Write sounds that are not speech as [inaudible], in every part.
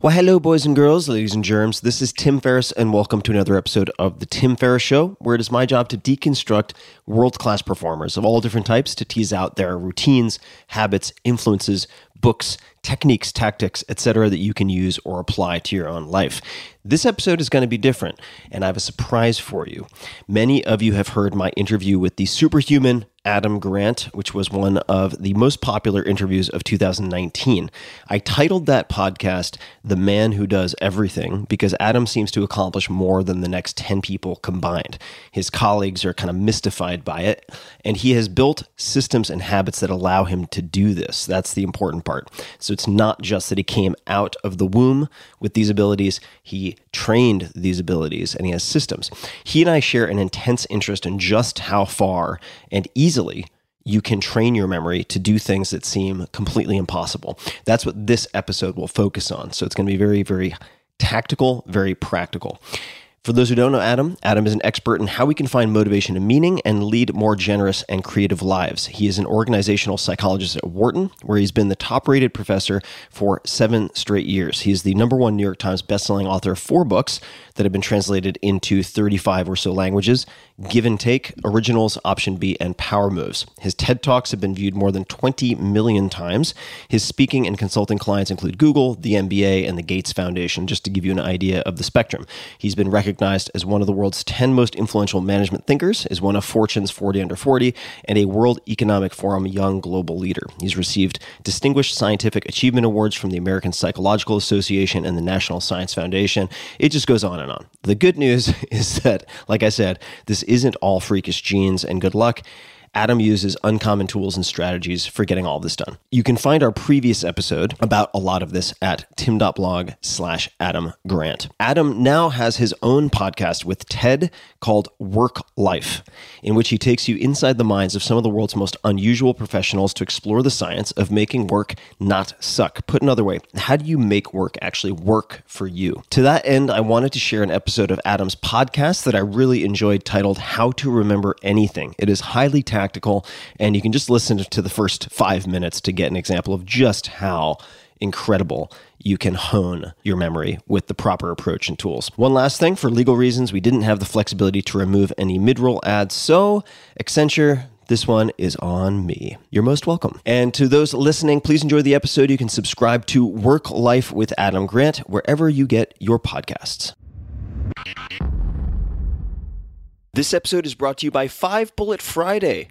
Well, hello, boys and girls, ladies and germs. This is Tim Ferriss, and welcome to another episode of The Tim Ferriss Show, where it is my job to deconstruct world class performers of all different types to tease out their routines, habits, influences, books, techniques, tactics, etc., that you can use or apply to your own life. This episode is going to be different, and I have a surprise for you. Many of you have heard my interview with the superhuman Adam Grant, which was one of the most popular interviews of 2019. I titled that podcast The Man Who Does Everything because Adam seems to accomplish more than the next 10 people combined. His colleagues are kind of mystified by it, and he has built systems and habits that allow him to do this. That's the important part. So it's not just that he came out of the womb with these abilities, he trained these abilities and he has systems. He and I share an intense interest in just how far and easily you can train your memory to do things that seem completely impossible. That's what this episode will focus on. So it's going to be very, very tactical, very practical. For those who don't know Adam, Adam is an expert in how we can find motivation and meaning and lead more generous and creative lives. He is an organizational psychologist at Wharton, where he's been the top rated professor for seven straight years. He is the number one New York Times bestselling author of four books that have been translated into 35 or so languages Give and Take, Originals, Option B, and Power Moves. His TED Talks have been viewed more than 20 million times. His speaking and consulting clients include Google, the NBA, and the Gates Foundation, just to give you an idea of the spectrum. He's been recognized as one of the world's 10 most influential management thinkers, is one of Fortune's 40 under 40, and a World Economic Forum Young Global Leader. He's received distinguished scientific achievement awards from the American Psychological Association and the National Science Foundation. It just goes on and on. The good news [laughs] is that, like I said, this isn't all freakish genes and good luck. Adam uses uncommon tools and strategies for getting all this done. You can find our previous episode about a lot of this at tim.blog slash Adam Grant. Adam now has his own podcast with TED called Work Life, in which he takes you inside the minds of some of the world's most unusual professionals to explore the science of making work not suck. Put another way, how do you make work actually work for you? To that end, I wanted to share an episode of Adam's podcast that I really enjoyed titled How to Remember Anything. It is highly tactical, and you can just listen to the first five minutes to get an example of just how incredible you can hone your memory with the proper approach and tools. One last thing for legal reasons, we didn't have the flexibility to remove any mid roll ads. So, Accenture, this one is on me. You're most welcome. And to those listening, please enjoy the episode. You can subscribe to Work Life with Adam Grant wherever you get your podcasts. This episode is brought to you by Five Bullet Friday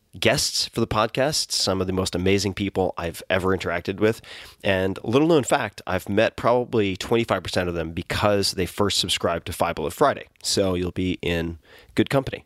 guests for the podcast, some of the most amazing people I've ever interacted with. And little known fact, I've met probably 25% of them because they first subscribed to Five Bullet Friday. So you'll be in good company.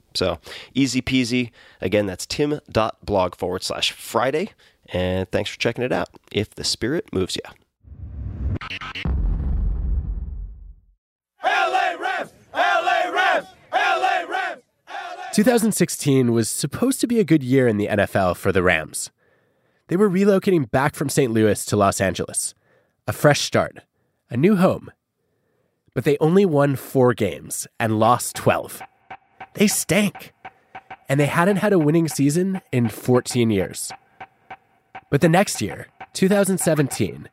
So easy peasy. Again, that's tim.blog forward slash Friday. And thanks for checking it out if the spirit moves you. LA Rams! LA Rams! LA Rams! 2016 was supposed to be a good year in the NFL for the Rams. They were relocating back from St. Louis to Los Angeles. A fresh start, a new home. But they only won four games and lost 12. They stank. And they hadn't had a winning season in 14 years. But the next year, 2017,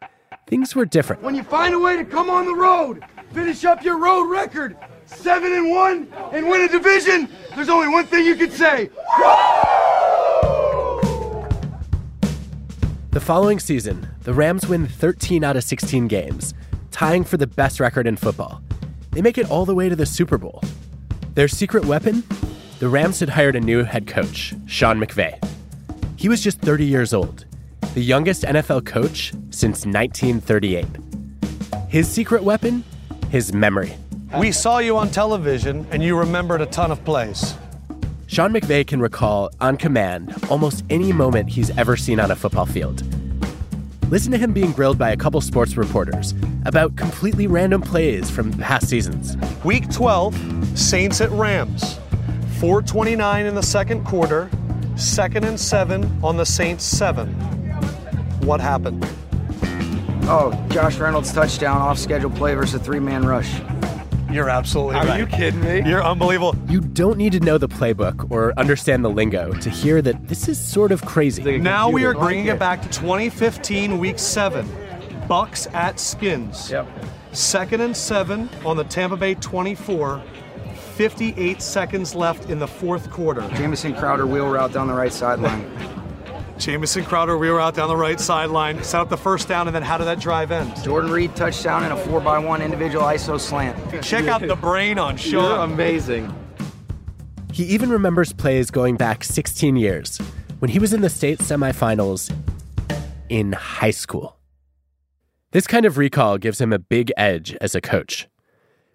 things were different. When you find a way to come on the road, finish up your road record, seven and one, and win a division, there's only one thing you can say. The following season, the Rams win 13 out of 16 games, tying for the best record in football. They make it all the way to the Super Bowl. Their secret weapon? The Rams had hired a new head coach, Sean McVay. He was just 30 years old, the youngest NFL coach since 1938. His secret weapon? His memory. We saw you on television and you remembered a ton of plays. Sean McVay can recall, on command, almost any moment he's ever seen on a football field. Listen to him being grilled by a couple sports reporters about completely random plays from past seasons. Week 12, Saints at Rams. 429 in the second quarter, second and seven on the Saints seven. What happened? Oh, Josh Reynolds touchdown off schedule play versus a three man rush. You're absolutely Are right. you kidding me? You're unbelievable. You don't need to know the playbook or understand the lingo to hear that this is sort of crazy. Now we are bringing it it. back to 2015, week seven. Bucks at Skins. Yep. Second and seven on the Tampa Bay 24. 58 seconds left in the fourth quarter. Jamison Crowder wheel route down the right sideline. [laughs] Jamison Crowder, wheel route down the right sideline, set up the first down, and then how did that drive end? Jordan Reed touchdown and a four by one individual ISO slant. Check out the brain on You're amazing. He even remembers plays going back 16 years when he was in the state semifinals in high school. This kind of recall gives him a big edge as a coach.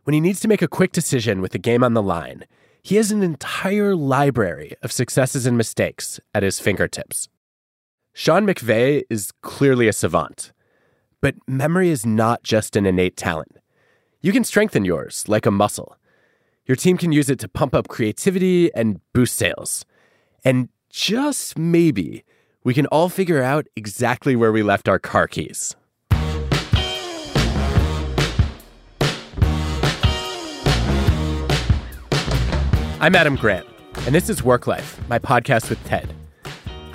When he needs to make a quick decision with the game on the line, he has an entire library of successes and mistakes at his fingertips. Sean McVay is clearly a savant, but memory is not just an innate talent. You can strengthen yours like a muscle. Your team can use it to pump up creativity and boost sales. And just maybe, we can all figure out exactly where we left our car keys. I'm Adam Grant, and this is Work Life, my podcast with Ted.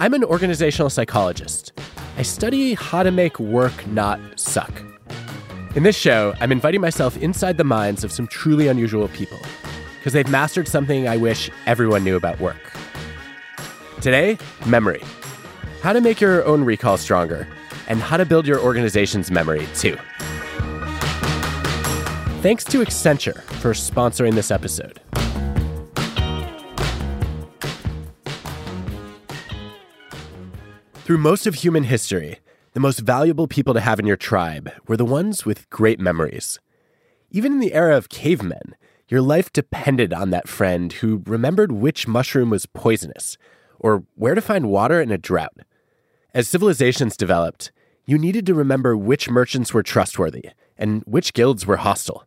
I'm an organizational psychologist. I study how to make work not suck. In this show, I'm inviting myself inside the minds of some truly unusual people because they've mastered something I wish everyone knew about work. Today, memory. How to make your own recall stronger, and how to build your organization's memory too. Thanks to Accenture for sponsoring this episode. Through most of human history, the most valuable people to have in your tribe were the ones with great memories. Even in the era of cavemen, your life depended on that friend who remembered which mushroom was poisonous or where to find water in a drought. As civilizations developed, you needed to remember which merchants were trustworthy and which guilds were hostile.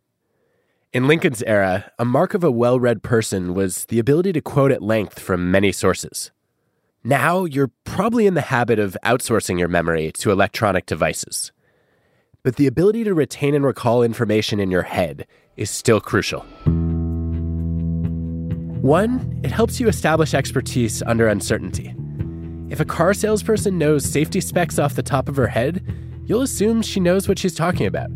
In Lincoln's era, a mark of a well read person was the ability to quote at length from many sources. Now, you're probably in the habit of outsourcing your memory to electronic devices. But the ability to retain and recall information in your head is still crucial. One, it helps you establish expertise under uncertainty. If a car salesperson knows safety specs off the top of her head, you'll assume she knows what she's talking about.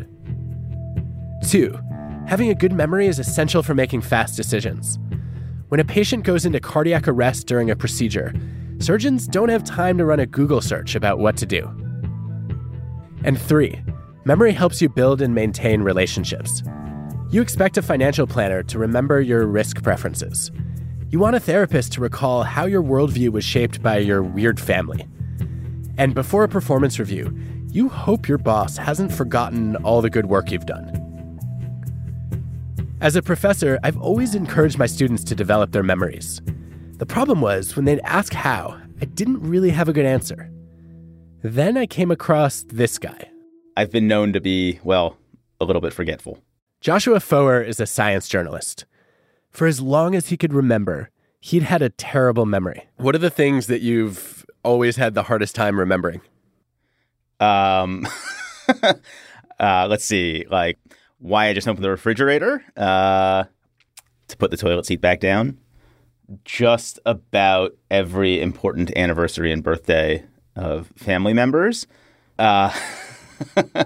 Two, having a good memory is essential for making fast decisions. When a patient goes into cardiac arrest during a procedure, surgeons don't have time to run a Google search about what to do. And three, memory helps you build and maintain relationships. You expect a financial planner to remember your risk preferences. You want a therapist to recall how your worldview was shaped by your weird family. And before a performance review, you hope your boss hasn't forgotten all the good work you've done. As a professor, I've always encouraged my students to develop their memories. The problem was, when they'd ask how, I didn't really have a good answer. Then I came across this guy. I've been known to be, well, a little bit forgetful. Joshua Foer is a science journalist. For as long as he could remember, he'd had a terrible memory. What are the things that you've always had the hardest time remembering? Um, [laughs] uh, let's see, like why I just opened the refrigerator uh, to put the toilet seat back down. Just about every important anniversary and birthday of family members. Uh, [laughs] I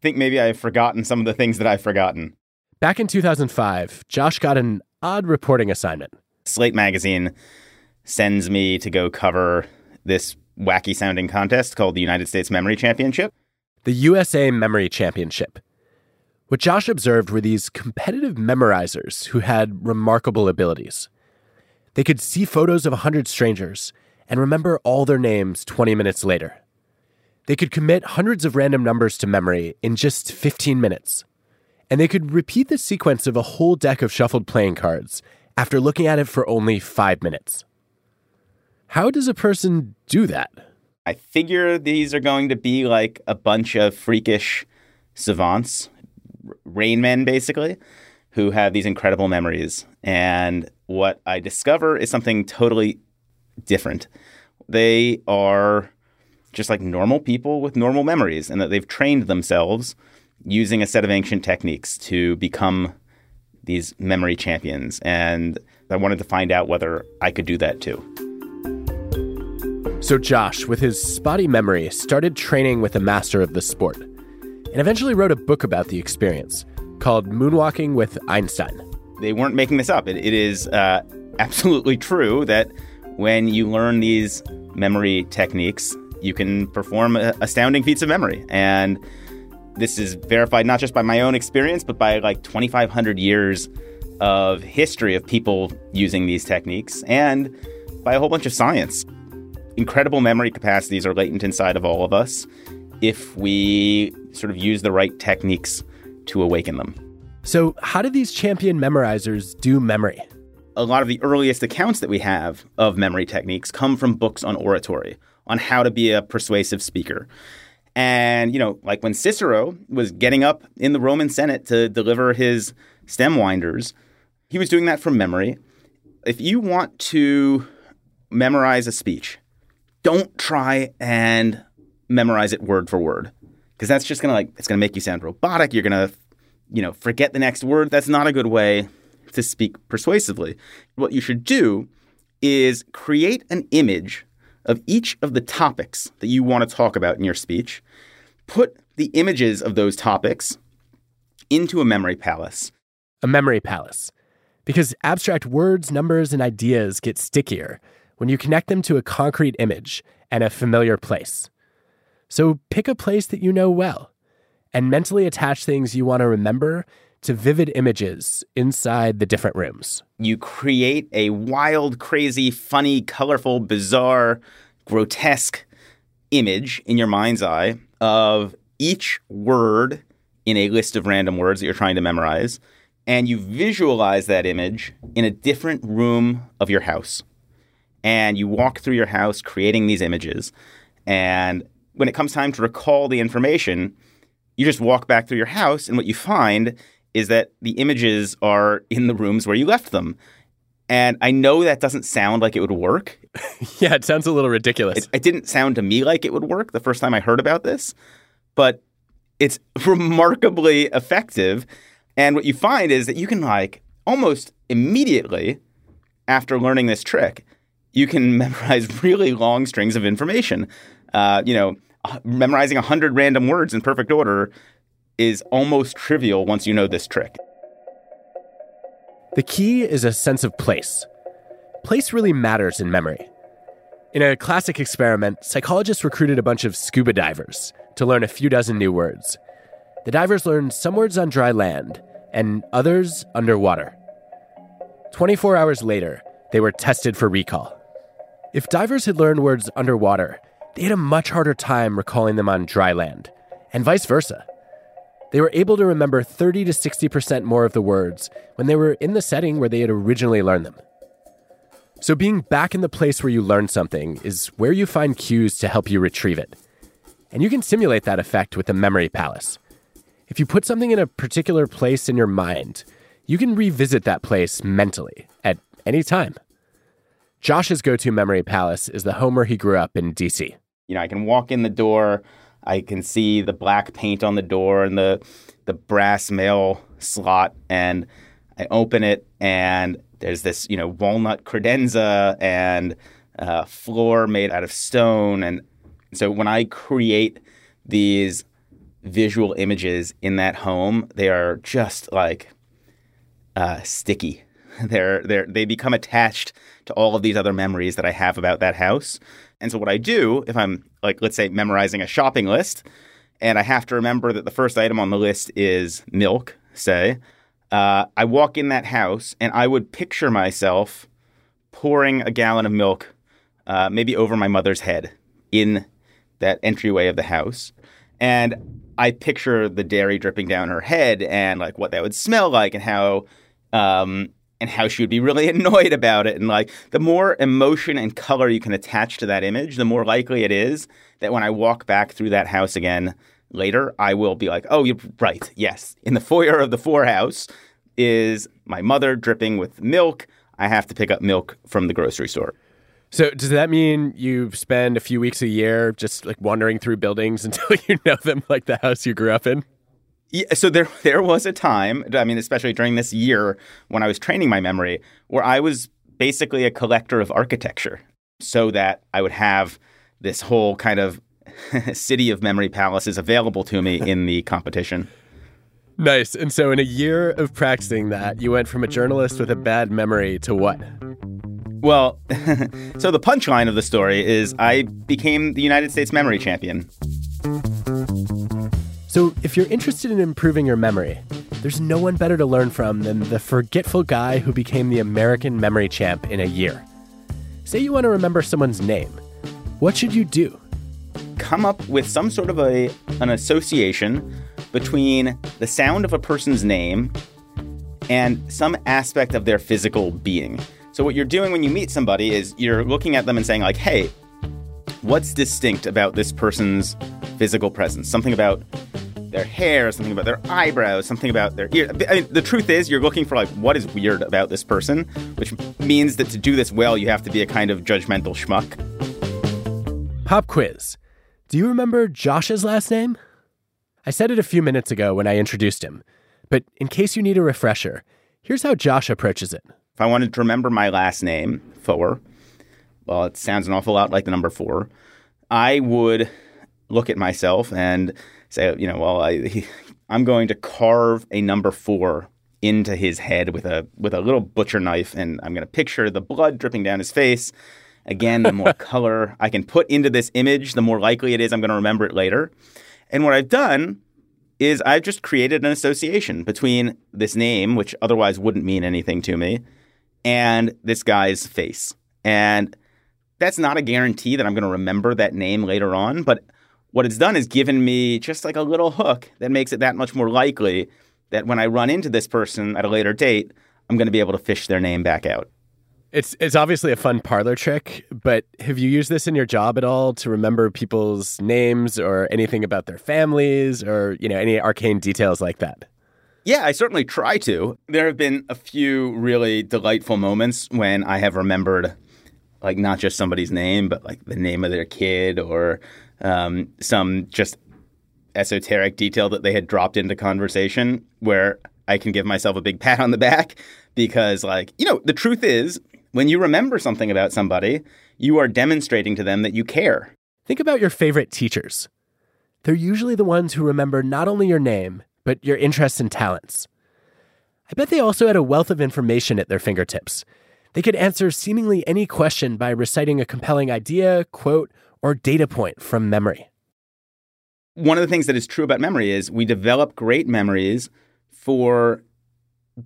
think maybe I've forgotten some of the things that I've forgotten. Back in 2005, Josh got an odd reporting assignment. Slate Magazine sends me to go cover this wacky sounding contest called the United States Memory Championship. The USA Memory Championship. What Josh observed were these competitive memorizers who had remarkable abilities. They could see photos of a 100 strangers and remember all their names 20 minutes later. They could commit hundreds of random numbers to memory in just 15 minutes. And they could repeat the sequence of a whole deck of shuffled playing cards after looking at it for only five minutes. How does a person do that? I figure these are going to be like a bunch of freakish savants, rain men basically, who have these incredible memories. And what I discover is something totally different. They are just like normal people with normal memories, and that they've trained themselves using a set of ancient techniques to become these memory champions. And I wanted to find out whether I could do that too. So, Josh, with his spotty memory, started training with a master of the sport and eventually wrote a book about the experience called Moonwalking with Einstein. They weren't making this up. it, it is uh, absolutely true that when you learn these memory techniques, you can perform astounding feats of memory. And this is verified not just by my own experience, but by like 2,500 years of history of people using these techniques and by a whole bunch of science incredible memory capacities are latent inside of all of us if we sort of use the right techniques to awaken them. So, how do these champion memorizers do memory? A lot of the earliest accounts that we have of memory techniques come from books on oratory, on how to be a persuasive speaker. And, you know, like when Cicero was getting up in the Roman Senate to deliver his stem winders, he was doing that from memory. If you want to memorize a speech, don't try and memorize it word for word because that's just going to like it's going to make you sound robotic. You're going to you know forget the next word. That's not a good way to speak persuasively. What you should do is create an image of each of the topics that you want to talk about in your speech. Put the images of those topics into a memory palace. A memory palace. Because abstract words numbers and ideas get stickier when you connect them to a concrete image and a familiar place. So pick a place that you know well and mentally attach things you want to remember to vivid images inside the different rooms. You create a wild, crazy, funny, colorful, bizarre, grotesque image in your mind's eye of each word in a list of random words that you're trying to memorize. And you visualize that image in a different room of your house and you walk through your house creating these images. And when it comes time to recall the information, you just walk back through your house, and what you find is that the images are in the rooms where you left them. And I know that doesn't sound like it would work. [laughs] yeah, it sounds a little ridiculous. It, it, didn't sound to me like it would work the first time I heard about this, but it's [laughs] remarkably effective. And what you find is that you can, like, almost immediately after learning this trick, you can [laughs] memorize really long strings of information. Uh, you know, memorizing 100 random words in perfect order is almost trivial once you know this trick. The key is a sense of place. Place really matters in memory. In a classic experiment, psychologists recruited a bunch of scuba divers to learn a few dozen new words. The divers learned some words on dry land and others underwater. 24 hours later, they were tested for recall. If divers had learned words underwater, they had a much harder time recalling them on dry land, and vice versa. They were able to remember 30 to 60% more of the words when they were in the setting where they had originally learned them. So, being back in the place where you learned something is where you find cues to help you retrieve it. And you can simulate that effect with the memory palace. If you put something in a particular place in your mind, you can revisit that place mentally at any time. Josh's go to memory palace is the home where he grew up in DC. You know, I can walk in the door, I can see the black paint on the door and the, the brass mail slot, and I open it, and there's this, you know, walnut credenza and uh, floor made out of stone. And So when I create these visual images in that home, they are just like uh, sticky. [laughs] They're they're they become attached to all of these other memories that I have about that house. And so what I do if I'm like let's say memorizing a shopping list, and I have to remember that the first item on the list is milk, say, uh, I walk in that house and I would picture myself pouring a gallon of milk, uh, maybe over my mother's head in that entryway of the house. And I picture the dairy dripping down her head and like what that would smell like and how um, and how she would be really [laughs] annoyed about it. And like the more emotion and color you can attach to that image, the more likely it is that when I walk back through that house again later, I will be like, oh, you're right. Yes. In the foyer of the Foer house is my mother dripping with milk. I have to pick up milk from the grocery store. So does that mean you spend a few weeks a year just like wandering through buildings [laughs] until you know them like the house you grew up in? Yeah, so there [laughs] there was a time, I mean, especially during this year when I was training my memory, where I was basically a collector of architecture so that I would have this whole kind of [laughs] city of memory palaces available to me [laughs] in the competition. Nice. And so in a year of practicing that, you went from a journalist with a bad memory to what? Well, so the punchline of the story is I became the United States memory champion. So, if you're interested in improving your memory, there's no one better to learn from than the forgetful guy who became the American memory champ in a year. Say you want to remember someone's name. What should you do? Come up with some sort of a an association between the sound of a person's name and some aspect of their physical being. So what you're doing when you meet somebody is you're looking at them and saying like, "Hey, what's distinct about this person's physical presence? Something about their hair, something about their eyebrows, something about their ear. I mean, the truth is, you're looking for like what is weird about this person, which means that to do this well, you have to be a kind of judgmental schmuck. Pop quiz. Do you remember Josh's last name? I said it a few minutes ago when I introduced him, but in case you need a refresher, here's how Josh approaches it. If I wanted to remember my last name, Foer, well, it sounds an awful lot like the number four, I would look at myself and say, you know, well, I, I'm going to carve a number four into his head with a with a little butcher knife, and I'm going to picture the blood dripping down his face. Again, the more [laughs] color I can put into this image, the more likely it is I'm going to remember it later. And what I've done is I've just created an association between this name, which otherwise wouldn't mean anything to me, and this guy's face. And that's not a guarantee that I'm going to remember that name later on, but what it's done is given me just like a little hook that makes it that much more likely that when I run into this person at a later date, I'm going to be able to fish their name back out. It's it's obviously a fun parlor trick, but have you used this in your job at all to remember people's names or anything about their families or, you know, any arcane details like that? Yeah, I certainly try to. There have been a few really delightful moments when I have remembered like not just somebody's name, but like the name of their kid or um, some just esoteric detail that they had dropped into conversation where I can give myself a big pat on the back because, like, you know, the truth is when you remember something about somebody, you are demonstrating to them that you care. Think about your favorite teachers. They're usually the ones who remember not only your name, but your interests and talents. I bet they also had a wealth of information at their fingertips. They could answer seemingly any question by reciting a compelling idea, quote, or data point from memory? One of the things that is true about memory is we develop great memories for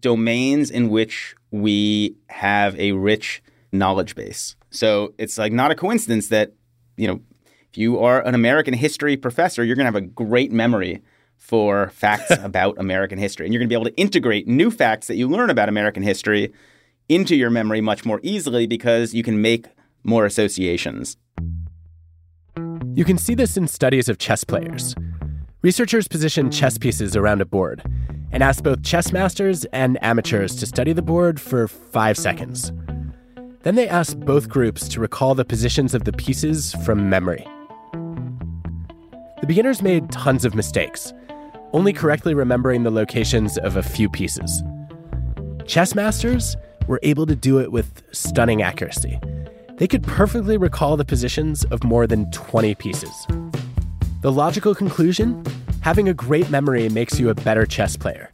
domains in which we have a rich knowledge base. So it's like not a coincidence that, you know, if you are an American history professor, you're going to have a great memory for facts [laughs] about American history. And you're going to be able to integrate new facts that you learn about American history into your memory much more easily because you can make more associations. You can see this in studies of chess players. Researchers position chess pieces around a board and ask both chess masters and amateurs to study the board for five seconds. Then they ask both groups to recall the positions of the pieces from memory. The beginners made tons of mistakes, only correctly remembering the locations of a few pieces. Chess masters were able to do it with stunning accuracy They could perfectly recall the positions of more than 20 pieces. The logical conclusion? Having a great memory makes you a better chess player.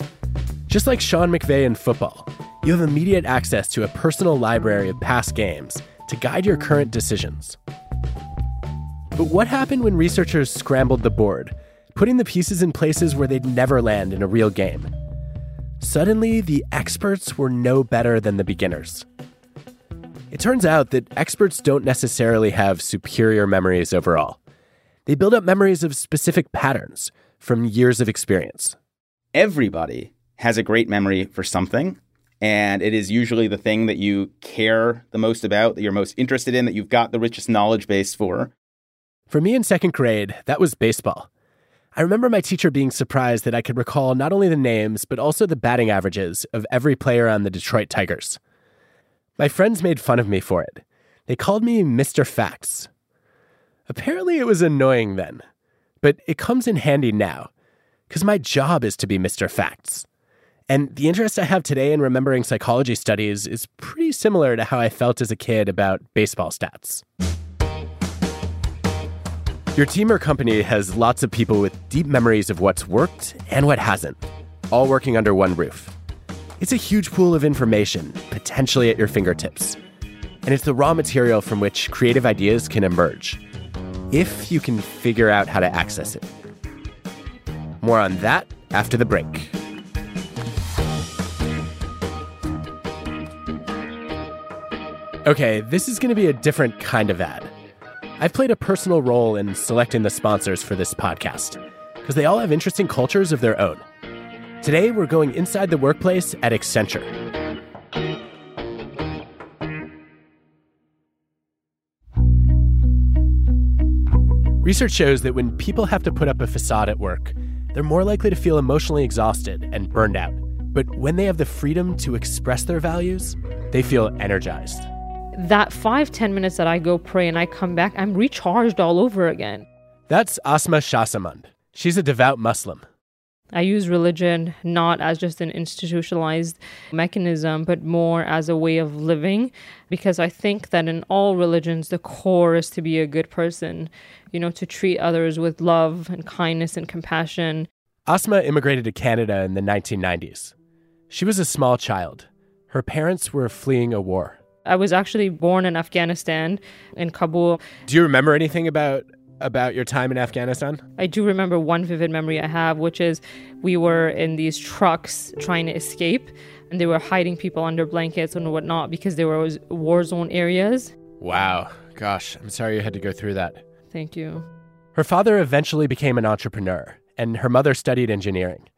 Just like Sean McVay in football, you have immediate access to a personal library of past games to guide your current decisions. But what happened when researchers scrambled the board, putting the pieces in places where they'd never land in a real game? Suddenly, the experts were no better than the beginners. It turns out that experts don't necessarily have superior memories overall. They build up memories of specific patterns from years of experience. Everybody has a great memory for something, and it is usually the thing that you care the most about, that you're most interested in, that you've got the richest knowledge base for. For me in second grade, that was baseball. I remember my teacher being surprised that I could recall not only the names, but also the batting averages of every player on the Detroit Tigers. My friends made fun of me for it. They called me Mr. Facts. Apparently, it was annoying then, but it comes in handy now, because my job is to be Mr. Facts. And the interest I have today in remembering psychology studies is pretty similar to how I felt as a kid about baseball stats. Your team or company has lots of people with deep memories of what's worked and what hasn't, all working under one roof. It's a huge pool of information, potentially at your fingertips. And it's the raw material from which creative ideas can emerge, if you can figure out how to access it. More on that after the break. Okay, this is going to be a different kind of ad. I've played a personal role in selecting the sponsors for this podcast because they all have interesting cultures of their own. Today, we're going inside the workplace at Accenture. Research shows that when people have to put up a facade at work, they're more likely to feel emotionally exhausted and burned out. But when they have the freedom to express their values, they feel energized that five ten minutes that I go pray and I come back, I'm recharged all over again. That's Asma Shasamand. She's a devout Muslim. I use religion not as just an institutionalized mechanism, but more as a way of living, because I think that in all religions, the core is to be a good person, you know, to treat others with love and kindness and compassion. Asma immigrated to Canada in the 1990s. She was a small child. Her parents were fleeing a war. I was actually born in Afghanistan, in Kabul. Do you remember anything about about your time in Afghanistan? I do remember one vivid memory I have, which is we were in these trucks trying to escape, and they were hiding people under blankets and whatnot because there was war zone areas. Wow, gosh, I'm sorry you had to go through that. Thank you. Her father eventually became an entrepreneur, and her mother studied engineering.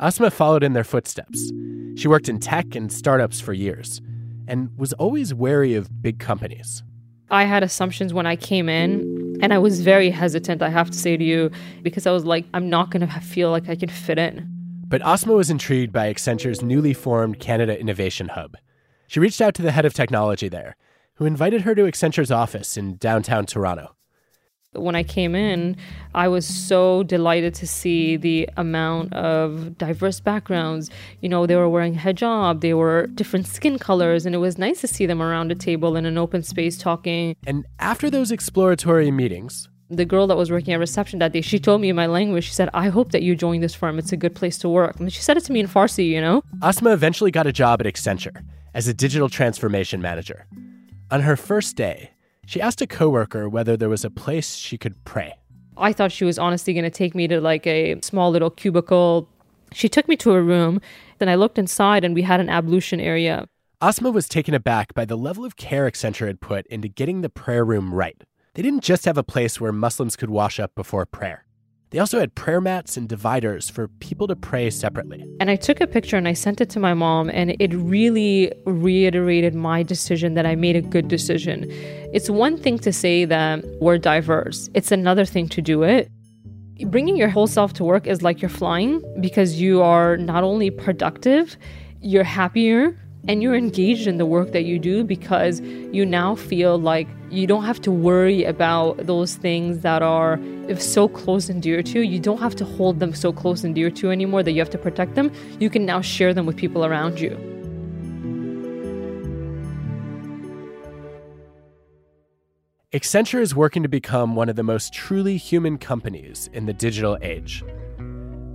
Asma followed in their footsteps. She worked in tech and startups for years and was always wary of big companies. I had assumptions when I came in, and I was very hesitant, I have to say to you, because I was like, I'm not going to feel like I can fit in. But Asma was intrigued by Accenture's newly formed Canada Innovation Hub. She reached out to the head of technology there, who invited her to Accenture's office in downtown Toronto when I came in, I was so delighted to see the amount of diverse backgrounds. You know, they were wearing hijab, they were different skin colors, and it was nice to see them around a table in an open space talking. And after those exploratory meetings, the girl that was working at reception that day, she told me in my language, she said, I hope that you join this firm. It's a good place to work. And she said it to me in Farsi, you know? Asma eventually got a job at Accenture as a digital transformation manager. On her first day, she asked a coworker whether there was a place she could pray. I thought she was honestly going to take me to like a small little cubicle. She took me to a room, then I looked inside and we had an ablution area. Asma was taken aback by the level of care Accenture had put into getting the prayer room right. They didn't just have a place where Muslims could wash up before prayer. They also had prayer mats and dividers for people to pray separately. And I took a picture and I sent it to my mom, and it really reiterated my decision that I made a good decision. It's one thing to say that we're diverse, it's another thing to do it. Bringing your whole self to work is like you're flying because you are not only productive, you're happier, and you're engaged in the work that you do because you now feel like you don't have to worry about those things that are so close and dear to you. You don't have to hold them so close and dear to you anymore that you have to protect them. You can now share them with people around you. Accenture is working to become one of the most truly human companies in the digital age.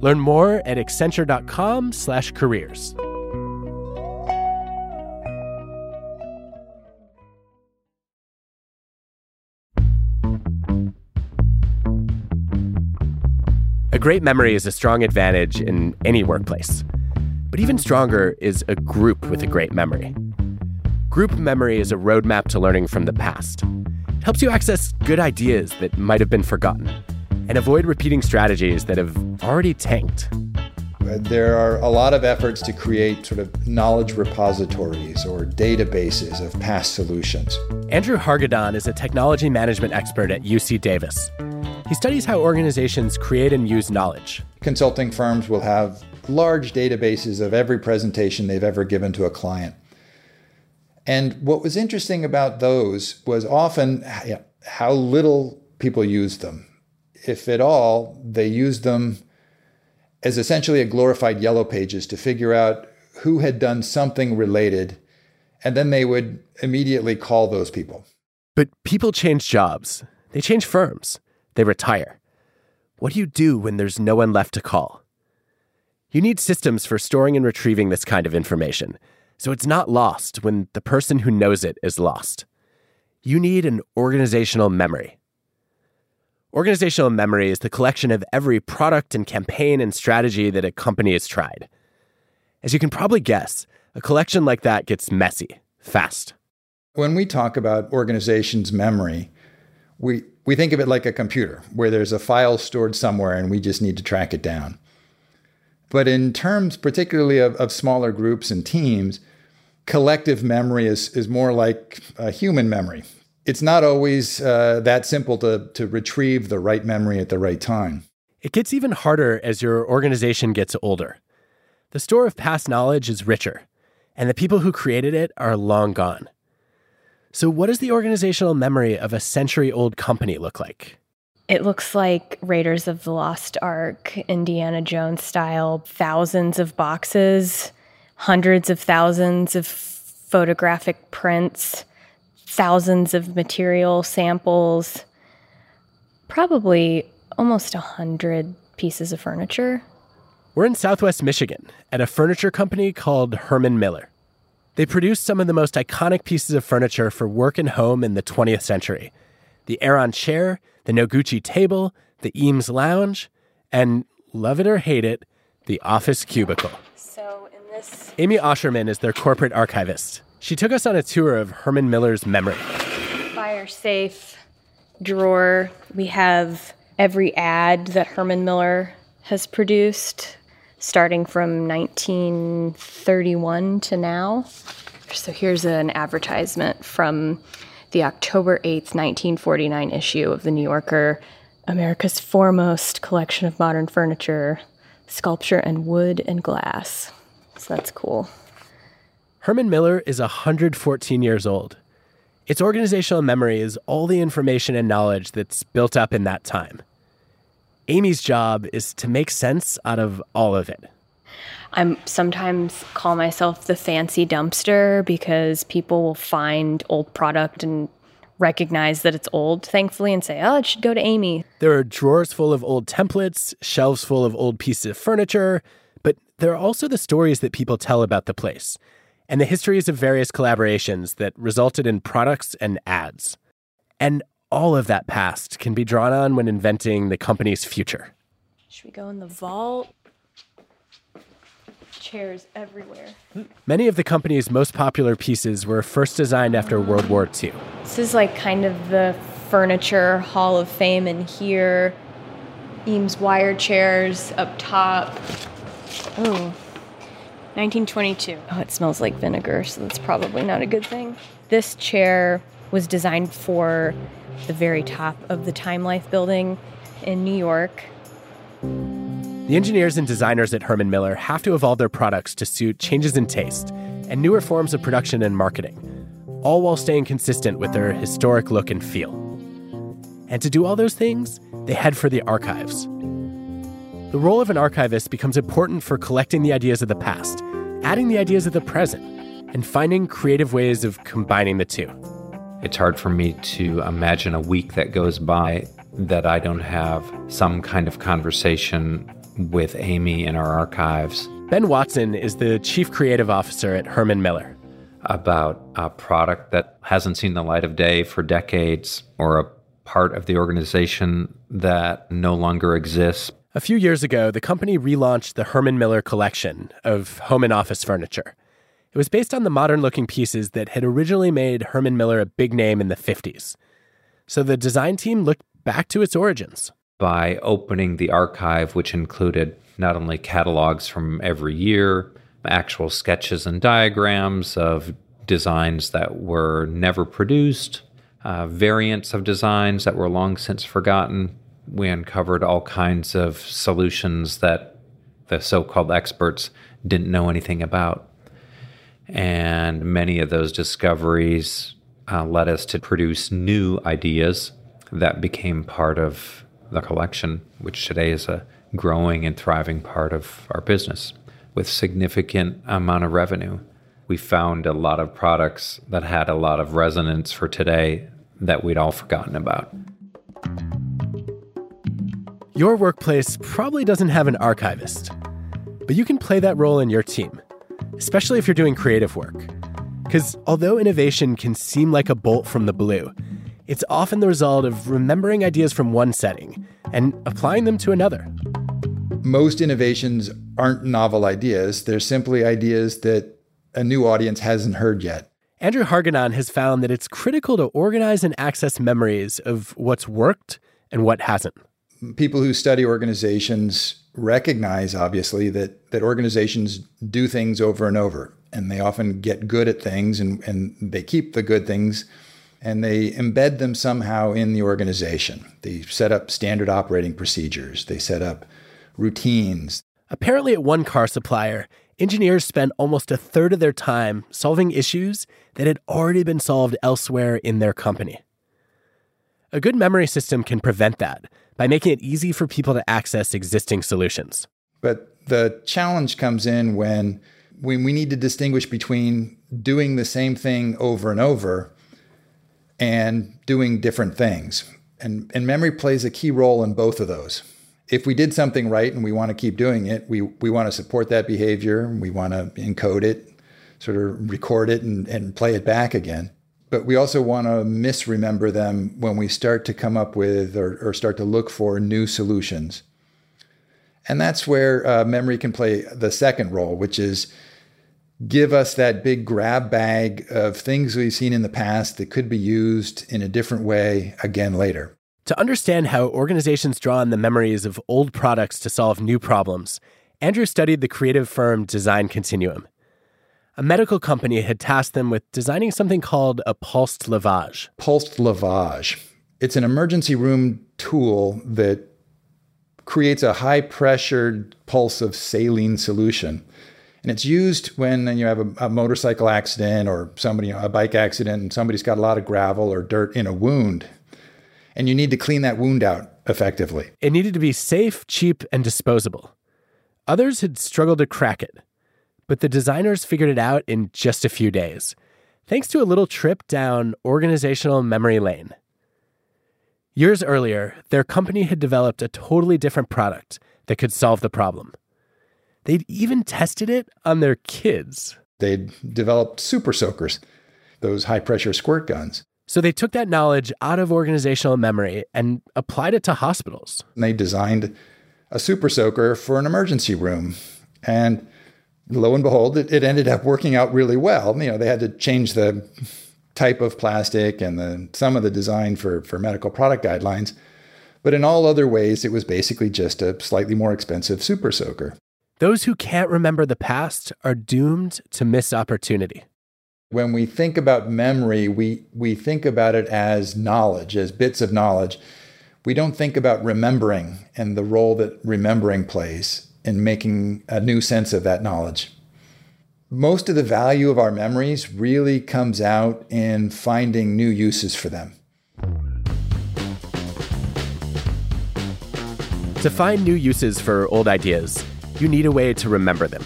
Learn more at accenture.com/careers. A great memory is a strong advantage in any workplace. But even stronger is a group with a great memory. Group memory is a roadmap to learning from the past. It helps you access good ideas that might have been forgotten and avoid repeating strategies that have already tanked. There are a lot of efforts to create sort of knowledge repositories or databases of past solutions. Andrew Hargadon is a technology management expert at UC Davis. He studies how organizations create and use knowledge. Consulting firms will have large databases of every presentation they've ever given to a client. And what was interesting about those was often how little people used them. If at all, they used them as essentially a glorified yellow pages to figure out who had done something related, and then they would immediately call those people. But people change jobs, they change firms, they retire. What do you do when there's no one left to call? You need systems for storing and retrieving this kind of information, so it's not lost when the person who knows it is lost. You need an organizational memory. Organizational memory is the collection of every product and campaign and strategy that a company has tried. As you can probably guess, a collection like that gets messy fast. When we talk about organizations' memory, we, we think of it like a computer where there's a file stored somewhere and we just need to track it down. But in terms, particularly of, of smaller groups and teams, collective memory is, is more like a human memory. It's not always uh, that simple to, to retrieve the right memory at the right time. It gets even harder as your organization gets older. The store of past knowledge is richer, and the people who created it are long gone. So, what does the organizational memory of a century old company look like? It looks like Raiders of the Lost Ark, Indiana Jones style, thousands of boxes, hundreds of thousands of photographic prints, thousands of material samples, probably almost a hundred pieces of furniture. We're in southwest Michigan at a furniture company called Herman Miller. They produced some of the most iconic pieces of furniture for work and home in the 20th century the Aeron chair, the Noguchi table, the Eames lounge, and love it or hate it, the office cubicle. So in this Amy Auscherman is their corporate archivist. She took us on a tour of Herman Miller's memory. fire safe drawer, we have every ad that Herman Miller has produced starting from 1931 to now. So here's an advertisement from the October 8th, 1949 issue of The New Yorker, America's foremost collection of modern furniture, sculpture and wood and glass. So that's cool. Herman Miller is 114 years old. Its organizational memory is all the information and knowledge that's built up in that time. Amy's job is to make sense out of all of it. I'm sometimes call myself the fancy dumpster because people will find old product and recognize that it's old, thankfully, and say, oh, it should go to Amy. There are drawers full of old templates, shelves full of old pieces of furniture, but there are also the stories that people tell about the place and the histories of various collaborations that resulted in products and ads. And all of that past can be drawn on when inventing the company's future. Should we go in the vault? Chairs everywhere. Many of the company's most popular pieces were first designed after World War II. This is like kind of the furniture hall of fame in here. Eames wire chairs up top. Ooh. 1922. Oh, it smells like vinegar, so that's probably not a good thing. This chair was designed for the very top of the Time Life building in New York. The engineers and designers at Herman Miller have to evolve their products to suit changes in taste and newer forms of production and marketing, all while staying consistent with their historic look and feel. And to do all those things, they head for the archives. The role of an archivist becomes important for collecting the ideas of the past, adding the ideas of the present, and finding creative ways of combining the two. It's hard for me to imagine a week that goes by that I don't have some kind of conversation with Amy in our archives. Ben Watson is the chief creative officer at Herman Miller. About a product that hasn't seen the light of day for decades or a part of the organization that no longer exists. A few years ago, the company relaunched the Herman Miller collection of home and office furniture. It was based on the modern looking pieces that had originally made Herman Miller a big name in the 50s. So the design team looked back to its origins. By opening the archive, which included not only catalogs from every year, actual sketches and diagrams of designs that were never produced, uh, variants of designs that were long since forgotten. We uncovered all kinds of solutions that the so called experts didn't know anything about. And many of those discoveries uh, led us to produce new ideas that became part of the collection, which today is a growing and thriving part of our business with significant amount of revenue. We found a lot of products that had a lot of resonance for today that we'd all forgotten about. Your workplace probably doesn't have an archivist, but you can play that role in your team, especially if you're doing creative work. Because although innovation can seem like a bolt from the blue, it's often the result of remembering ideas from one setting and applying them to another. Most innovations aren't novel ideas, they're simply ideas that a new audience hasn't heard yet. Andrew Hargadon has found that it's critical to organize and access memories of what's worked and what hasn't. People who study organizations recognize, obviously, that, that organizations do things over and over, and they often get good at things and, and they keep the good things and they embed them somehow in the organization. They set up standard operating procedures, they set up routines. Apparently, at one car supplier, engineers spent almost a third of their time solving issues that had already been solved elsewhere in their company. A good memory system can prevent that by making it easy for people to access existing solutions. But the challenge comes in when, when we need to distinguish between doing the same thing over and over and doing different things. And, and memory plays a key role in both of those. If we did something right and we want to keep doing it, we, we want to support that behavior, we want to encode it, sort of record it, and, and play it back again. But we also want to misremember them when we start to come up with or, or start to look for new solutions. And that's where uh, memory can play the second role, which is give us that big grab bag of things we've seen in the past that could be used in a different way again later. To understand how organizations draw on the memories of old products to solve new problems, Andrew studied the creative firm Design Continuum. A medical company had tasked them with designing something called a pulsed lavage. Pulsed lavage. It's an emergency room tool that creates a high pressured pulse of saline solution and it's used when you have a, a motorcycle accident or somebody, a bike accident, and somebody's got a lot of gravel or dirt in a wound. And you need to clean that wound out effectively. It needed to be safe, cheap, and disposable. Others had struggled to crack it, but the designers figured it out in just a few days, thanks to a little trip down organizational memory lane. Years earlier, their company had developed a totally different product that could solve the problem. They'd even tested it on their kids. They'd developed super soakers, those high pressure squirt guns. So they took that knowledge out of organizational memory and applied it to hospitals. And they designed a super soaker for an emergency room. And lo and behold, it, it ended up working out really well. You know, they had to change the type of plastic and the, some of the design for, for medical product guidelines. But in all other ways, it was basically just a slightly more expensive super soaker. Those who can't remember the past are doomed to miss opportunity. When we think about memory, we, we think about it as knowledge, as bits of knowledge. We don't think about remembering and the role that remembering plays in making a new sense of that knowledge. Most of the value of our memories really comes out in finding new uses for them. To find new uses for old ideas, you need a way to remember them.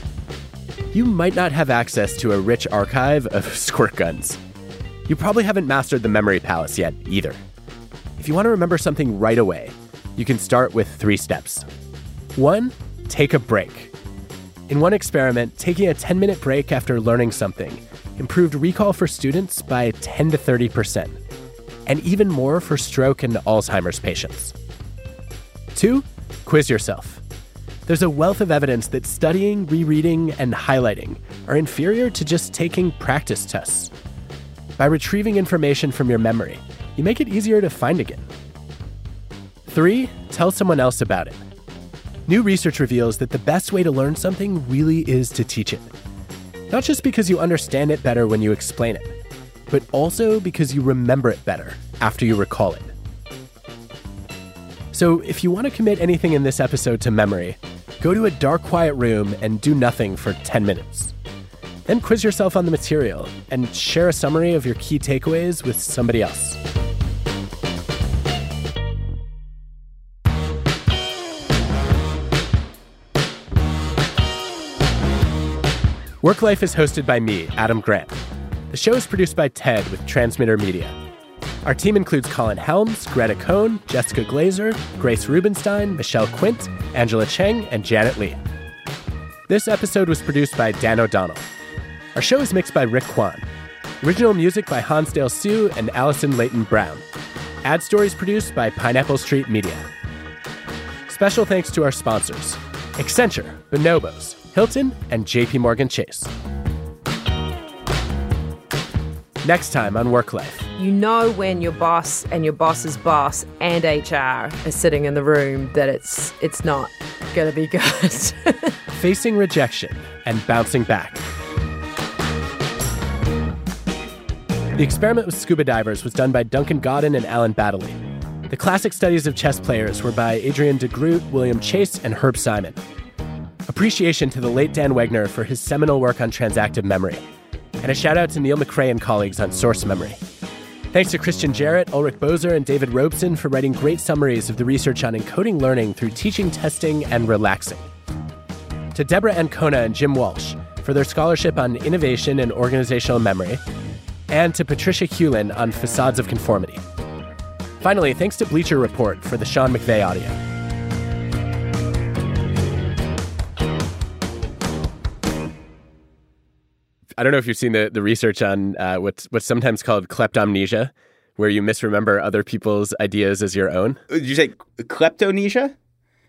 You might not have access to a rich archive of [laughs] squirt guns. You probably haven't mastered the memory palace yet either. If you want to remember something right away, you can start with three steps. One, take a break. In one experiment, taking a 10 minute break after learning something improved recall for students by 10 to 30%, and even more for stroke and Alzheimer's patients. Two, quiz yourself. There's a wealth of evidence that studying, rereading, and highlighting are inferior to just taking practice tests. By retrieving information from your memory, you make it easier to find again. Three, tell someone else about it. New research reveals that the best way to learn something really is to teach it. Not just because you understand it better when you explain it, but also because you remember it better after you recall it. So, if you want to commit anything in this episode to memory, go to a dark, quiet room and do nothing for 10 minutes. Then quiz yourself on the material and share a summary of your key takeaways with somebody else. Work Life is hosted by me, Adam Grant. The show is produced by TED with Transmitter Media. Our team includes Colin Helms, Greta Cohn, Jessica Glazer, Grace Rubenstein, Michelle Quint, Angela Cheng, and Janet Lee. This episode was produced by Dan O'Donnell. Our show is mixed by Rick Kwan. Original music by Hansdale Hsu and Allison Layton-Brown. Ad stories produced by Pineapple Street Media. Special thanks to our sponsors Accenture, Bonobos, Hilton, and JP Morgan Chase. Next time on Work Life. You know when your boss and your boss's boss and HR are sitting in the room that it's it's not going to be good. [laughs] Facing rejection and bouncing back. The experiment with scuba divers was done by Duncan Godden and Alan Baddeley. The classic studies of chess players were by Adrian de Groot, William Chase, and Herb Simon. Appreciation to the late Dan Wegner for his seminal work on transactive memory. And a shout out to Neil Macrae and colleagues on Source Memory. Thanks to Christian Jarrett, Ulrich Boser, and David Robson for writing great summaries of the research on encoding learning through teaching, testing, and relaxing. To Deborah Ancona and Jim Walsh for their scholarship on innovation and organizational memory, and to Patricia Hewlin on facades of conformity. Finally, thanks to Bleacher Report for the Sean McVay audio. I don't know if you've seen the, the research on uh, what's what's sometimes called kleptomnesia, where you misremember other people's ideas as your own. Did you say kleptomnesia?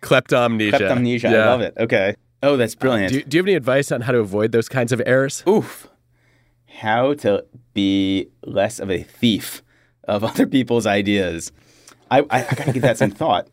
Kleptomnesia. Kleptomnesia. I love it. Okay. Oh, that's brilliant. Uh, do, do you have any advice on how to avoid those kinds of errors? Oof. How to be less of a thief of [laughs] other people's ideas. I, I, I got to give that some thought.